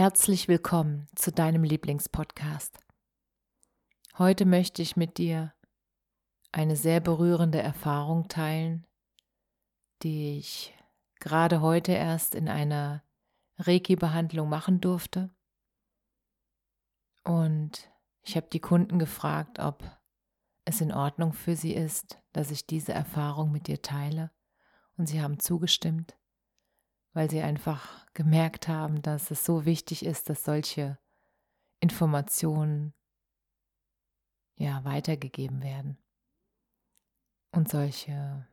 Herzlich willkommen zu deinem Lieblingspodcast. Heute möchte ich mit dir eine sehr berührende Erfahrung teilen, die ich gerade heute erst in einer Reiki-Behandlung machen durfte. Und ich habe die Kunden gefragt, ob es in Ordnung für sie ist, dass ich diese Erfahrung mit dir teile. Und sie haben zugestimmt weil sie einfach gemerkt haben, dass es so wichtig ist, dass solche Informationen ja weitergegeben werden und solche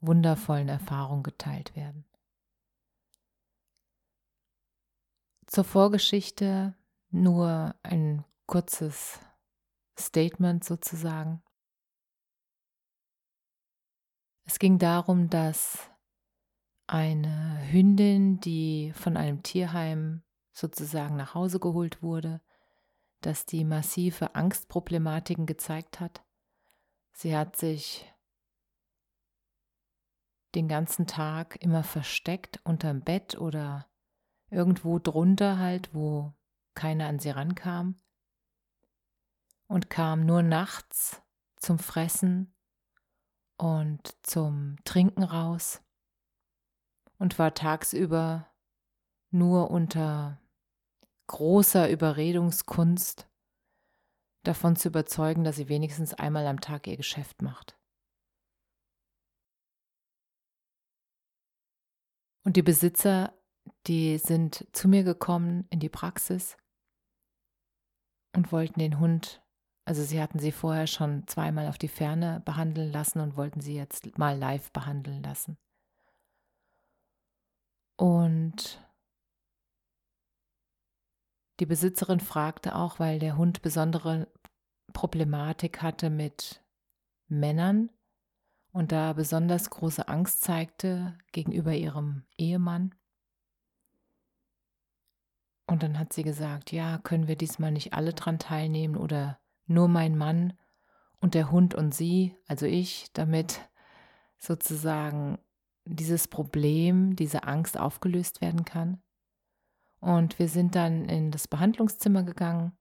wundervollen Erfahrungen geteilt werden. Zur Vorgeschichte nur ein kurzes Statement sozusagen. Es ging darum, dass eine Hündin, die von einem Tierheim sozusagen nach Hause geholt wurde, dass die massive Angstproblematiken gezeigt hat. Sie hat sich den ganzen Tag immer versteckt unterm Bett oder irgendwo drunter halt, wo keiner an sie rankam und kam nur nachts zum Fressen und zum Trinken raus und war tagsüber nur unter großer Überredungskunst davon zu überzeugen, dass sie wenigstens einmal am Tag ihr Geschäft macht. Und die Besitzer, die sind zu mir gekommen in die Praxis und wollten den Hund, also sie hatten sie vorher schon zweimal auf die Ferne behandeln lassen und wollten sie jetzt mal live behandeln lassen. Und die Besitzerin fragte auch, weil der Hund besondere Problematik hatte mit Männern und da besonders große Angst zeigte gegenüber ihrem Ehemann. Und dann hat sie gesagt, ja, können wir diesmal nicht alle dran teilnehmen oder nur mein Mann und der Hund und sie, also ich, damit sozusagen dieses Problem, diese Angst aufgelöst werden kann. Und wir sind dann in das Behandlungszimmer gegangen.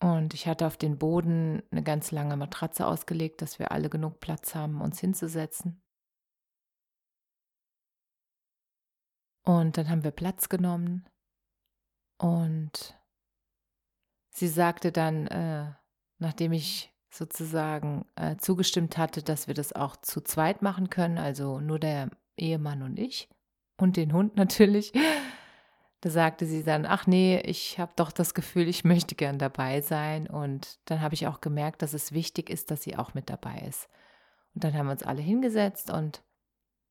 Und ich hatte auf den Boden eine ganz lange Matratze ausgelegt, dass wir alle genug Platz haben, uns hinzusetzen. Und dann haben wir Platz genommen. Und sie sagte dann, äh, nachdem ich sozusagen äh, zugestimmt hatte, dass wir das auch zu zweit machen können, also nur der Ehemann und ich und den Hund natürlich. Da sagte sie dann, ach nee, ich habe doch das Gefühl, ich möchte gern dabei sein. Und dann habe ich auch gemerkt, dass es wichtig ist, dass sie auch mit dabei ist. Und dann haben wir uns alle hingesetzt und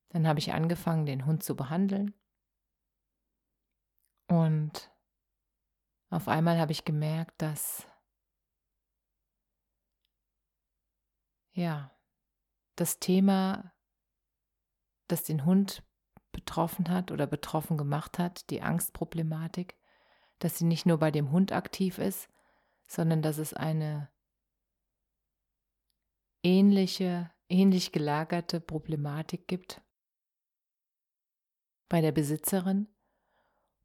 dann habe ich angefangen, den Hund zu behandeln. Und auf einmal habe ich gemerkt, dass ja, das Thema, das den Hund betroffen hat oder betroffen gemacht hat, die Angstproblematik, dass sie nicht nur bei dem Hund aktiv ist, sondern dass es eine ähnliche, ähnlich gelagerte Problematik gibt bei der Besitzerin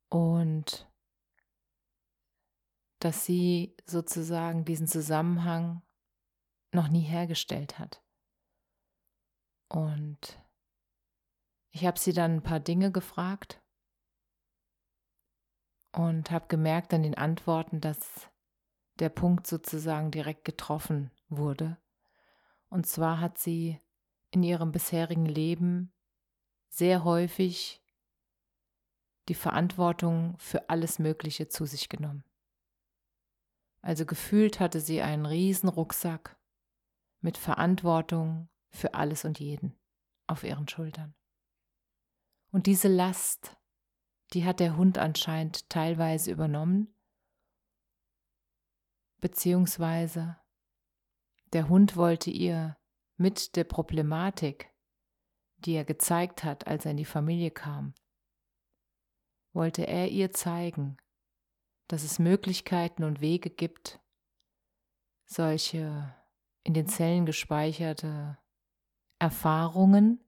und dass sie sozusagen diesen Zusammenhang noch nie hergestellt hat. Und ich habe sie dann ein paar Dinge gefragt und habe gemerkt an den Antworten, dass der Punkt sozusagen direkt getroffen wurde. Und zwar hat sie in ihrem bisherigen Leben sehr häufig die Verantwortung für alles Mögliche zu sich genommen. Also gefühlt hatte sie einen riesen Rucksack mit Verantwortung für alles und jeden auf ihren Schultern. Und diese Last, die hat der Hund anscheinend teilweise übernommen, beziehungsweise der Hund wollte ihr mit der Problematik, die er gezeigt hat, als er in die Familie kam, wollte er ihr zeigen, dass es Möglichkeiten und Wege gibt, solche in den Zellen gespeicherte Erfahrungen,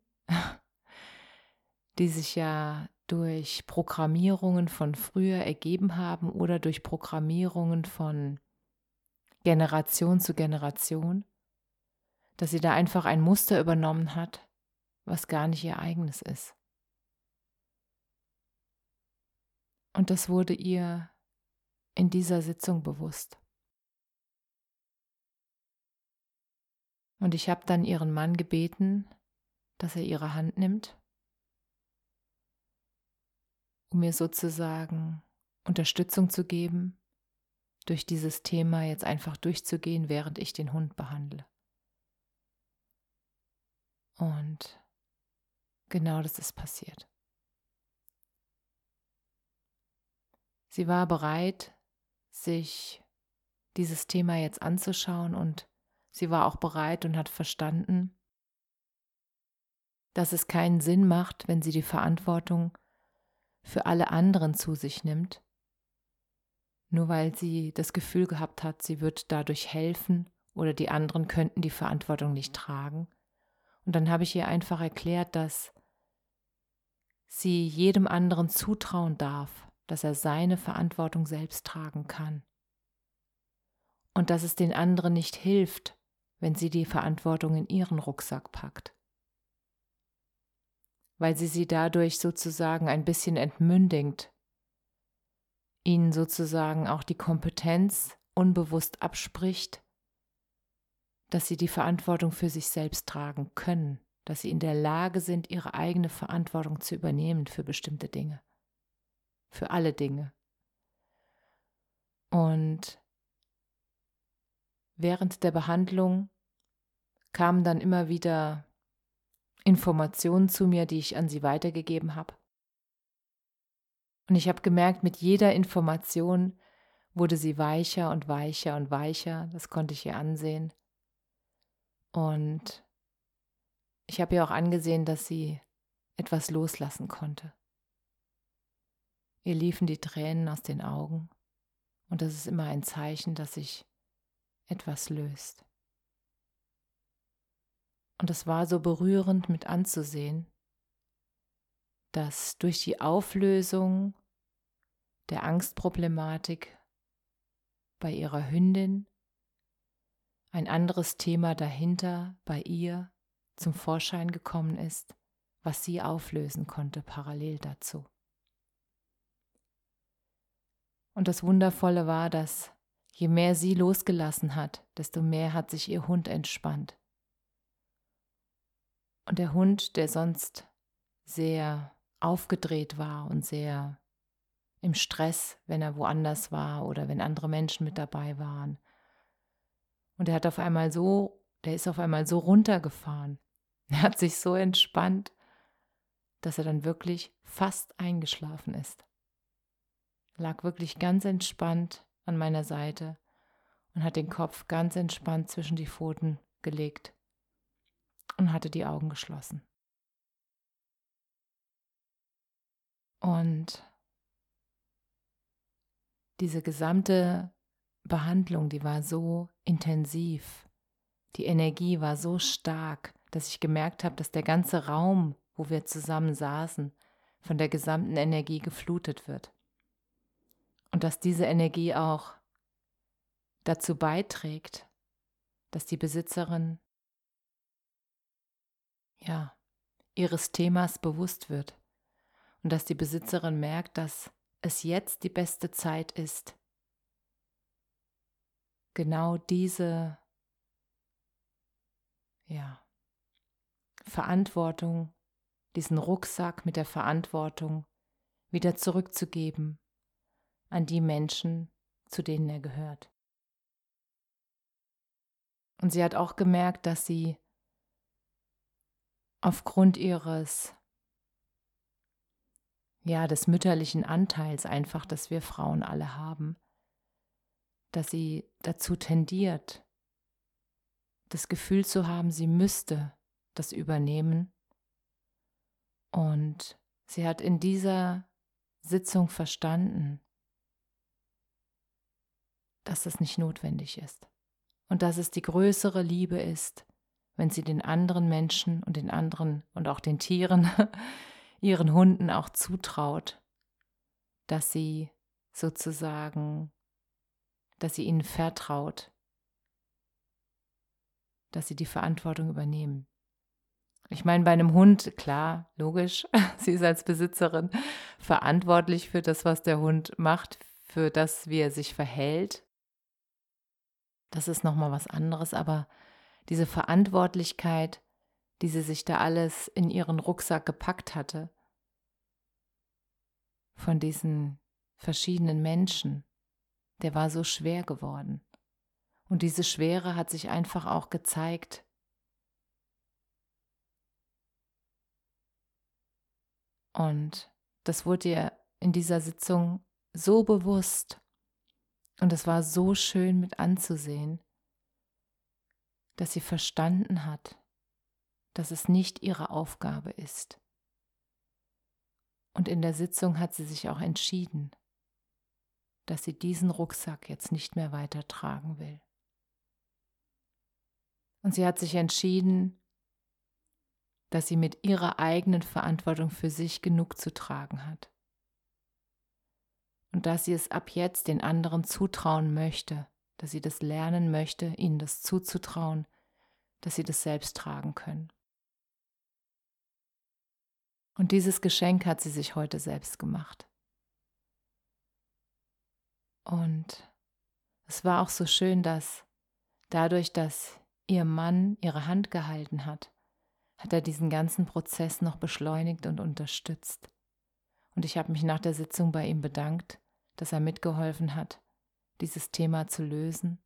die sich ja durch Programmierungen von früher ergeben haben oder durch Programmierungen von Generation zu Generation, dass sie da einfach ein Muster übernommen hat, was gar nicht ihr eigenes ist. Und das wurde ihr in dieser Sitzung bewusst. Und ich habe dann ihren Mann gebeten, dass er ihre Hand nimmt, um mir sozusagen Unterstützung zu geben, durch dieses Thema jetzt einfach durchzugehen, während ich den Hund behandle. Und genau das ist passiert. Sie war bereit, sich dieses Thema jetzt anzuschauen und sie war auch bereit und hat verstanden, dass es keinen Sinn macht, wenn sie die Verantwortung für alle anderen zu sich nimmt, nur weil sie das Gefühl gehabt hat, sie wird dadurch helfen oder die anderen könnten die Verantwortung nicht tragen. Und dann habe ich ihr einfach erklärt, dass sie jedem anderen zutrauen darf, dass er seine Verantwortung selbst tragen kann. Und dass es den anderen nicht hilft, wenn sie die Verantwortung in ihren Rucksack packt. Weil sie sie dadurch sozusagen ein bisschen entmündigt, ihnen sozusagen auch die Kompetenz unbewusst abspricht, dass sie die Verantwortung für sich selbst tragen können, dass sie in der Lage sind, ihre eigene Verantwortung zu übernehmen für bestimmte Dinge, für alle Dinge. Und während der Behandlung kamen dann immer wieder Informationen zu mir, die ich an sie weitergegeben habe. Und ich habe gemerkt, mit jeder Information wurde sie weicher und weicher und weicher. Das konnte ich ihr ansehen. Und ich habe ihr auch angesehen, dass sie etwas loslassen konnte. Ihr liefen die Tränen aus den Augen und das ist immer ein Zeichen, dass sich etwas löst. Und es war so berührend mit anzusehen, dass durch die Auflösung der Angstproblematik bei ihrer Hündin ein anderes Thema dahinter bei ihr zum Vorschein gekommen ist, was sie auflösen konnte parallel dazu. Und das Wundervolle war, dass je mehr sie losgelassen hat, desto mehr hat sich ihr Hund entspannt. Und der Hund, der sonst sehr aufgedreht war und sehr im Stress, wenn er woanders war oder wenn andere Menschen mit dabei waren. Und er hat auf einmal so, der ist auf einmal so runtergefahren. Er hat sich so entspannt, dass er dann wirklich fast eingeschlafen ist. Er lag wirklich ganz entspannt an meiner Seite und hat den Kopf ganz entspannt zwischen die Pfoten gelegt und hatte die Augen geschlossen. Und diese gesamte Behandlung, die war so intensiv, die Energie war so stark, dass ich gemerkt habe, dass der ganze Raum, wo wir zusammen saßen, von der gesamten Energie geflutet wird. Und dass diese Energie auch dazu beiträgt, dass die Besitzerin ja ihres Themas bewusst wird. Und dass die Besitzerin merkt, dass es jetzt die beste Zeit ist, genau diese ja, Verantwortung, diesen Rucksack mit der Verantwortung wieder zurückzugeben an die Menschen, zu denen er gehört. Und sie hat auch gemerkt, dass sie aufgrund ihres, ja, des mütterlichen Anteils einfach, dass wir Frauen alle haben, dass sie dazu tendiert, das Gefühl zu haben, sie müsste das übernehmen. Und sie hat in dieser Sitzung verstanden, dass das nicht notwendig ist und dass es die größere Liebe ist, wenn sie den anderen Menschen und den anderen und auch den Tieren, ihren Hunden auch zutraut, dass sie sozusagen, dass sie ihnen vertraut, dass sie die Verantwortung übernehmen. Ich meine, bei einem Hund, klar, logisch, sie ist als Besitzerin verantwortlich für das, was der Hund macht, für das, wie er sich verhält. Das ist nochmal was anderes, aber diese Verantwortlichkeit, die sie sich da alles in ihren Rucksack gepackt hatte, von diesen verschiedenen Menschen, der war so schwer geworden. Und diese Schwere hat sich einfach auch gezeigt. Und das wurde ihr in dieser Sitzung so bewusst. Und es war so schön mit anzusehen, dass sie verstanden hat, dass es nicht ihre Aufgabe ist. Und in der Sitzung hat sie sich auch entschieden, dass sie diesen Rucksack jetzt nicht mehr weiter tragen will. Und sie hat sich entschieden, dass sie mit ihrer eigenen Verantwortung für sich genug zu tragen hat. Und dass sie es ab jetzt den anderen zutrauen möchte, dass sie das lernen möchte, ihnen das zuzutrauen, dass sie das selbst tragen können. Und dieses Geschenk hat sie sich heute selbst gemacht. Und es war auch so schön, dass dadurch, dass ihr Mann ihre Hand gehalten hat, hat er diesen ganzen Prozess noch beschleunigt und unterstützt. Und ich habe mich nach der Sitzung bei ihm bedankt, dass er mitgeholfen hat, dieses Thema zu lösen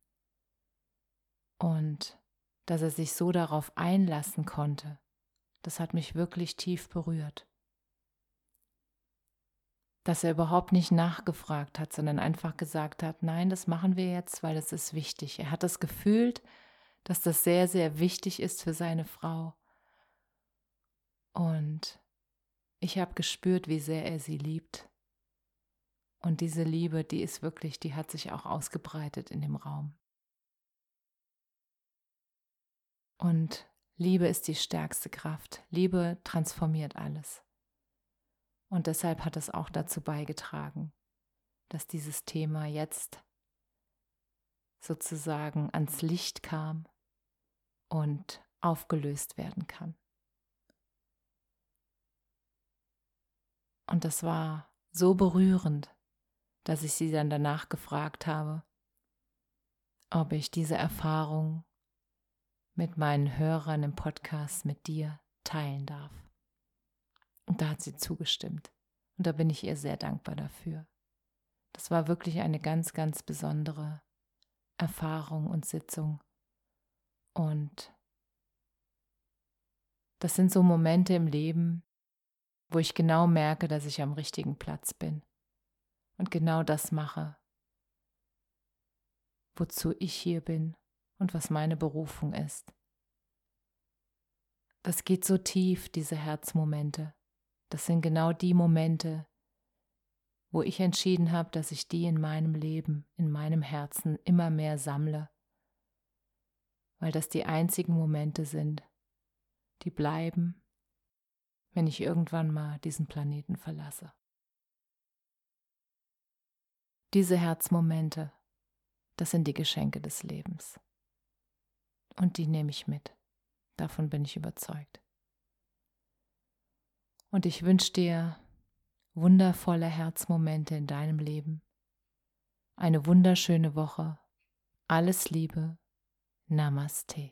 und dass er sich so darauf einlassen konnte. Das hat mich wirklich tief berührt. Dass er überhaupt nicht nachgefragt hat, sondern einfach gesagt hat, nein, das machen wir jetzt, weil es ist wichtig. Er hat das gefühlt, dass das sehr, sehr wichtig ist für seine Frau. Und ich habe gespürt, wie sehr er sie liebt. Und diese Liebe, die ist wirklich, die hat sich auch ausgebreitet in dem Raum. Und Liebe ist die stärkste Kraft. Liebe transformiert alles. Und deshalb hat es auch dazu beigetragen, dass dieses Thema jetzt sozusagen ans Licht kam und aufgelöst werden kann. Und das war so berührend, dass ich sie dann danach gefragt habe, ob ich diese Erfahrung mit meinen Hörern im Podcast mit dir teilen darf. Und da hat sie zugestimmt. Und da bin ich ihr sehr dankbar dafür. Das war wirklich eine ganz, ganz besondere Erfahrung und Sitzung. Und das sind so Momente im Leben, wo ich genau merke, dass ich am richtigen Platz bin und genau das mache, wozu ich hier bin und was meine Berufung ist. Das geht so tief, diese Herzmomente. Das sind genau die Momente, wo ich entschieden habe, dass ich die in meinem Leben, in meinem Herzen immer mehr sammle, weil das die einzigen Momente sind, die bleiben, wenn ich irgendwann mal diesen Planeten verlasse. Diese Herzmomente, das sind die Geschenke des Lebens. Und die nehme ich mit. Davon bin ich überzeugt. Und ich wünsche dir wundervolle Herzmomente in deinem Leben. Eine wunderschöne Woche. Alles Liebe. Namaste.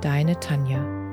deine Tanja.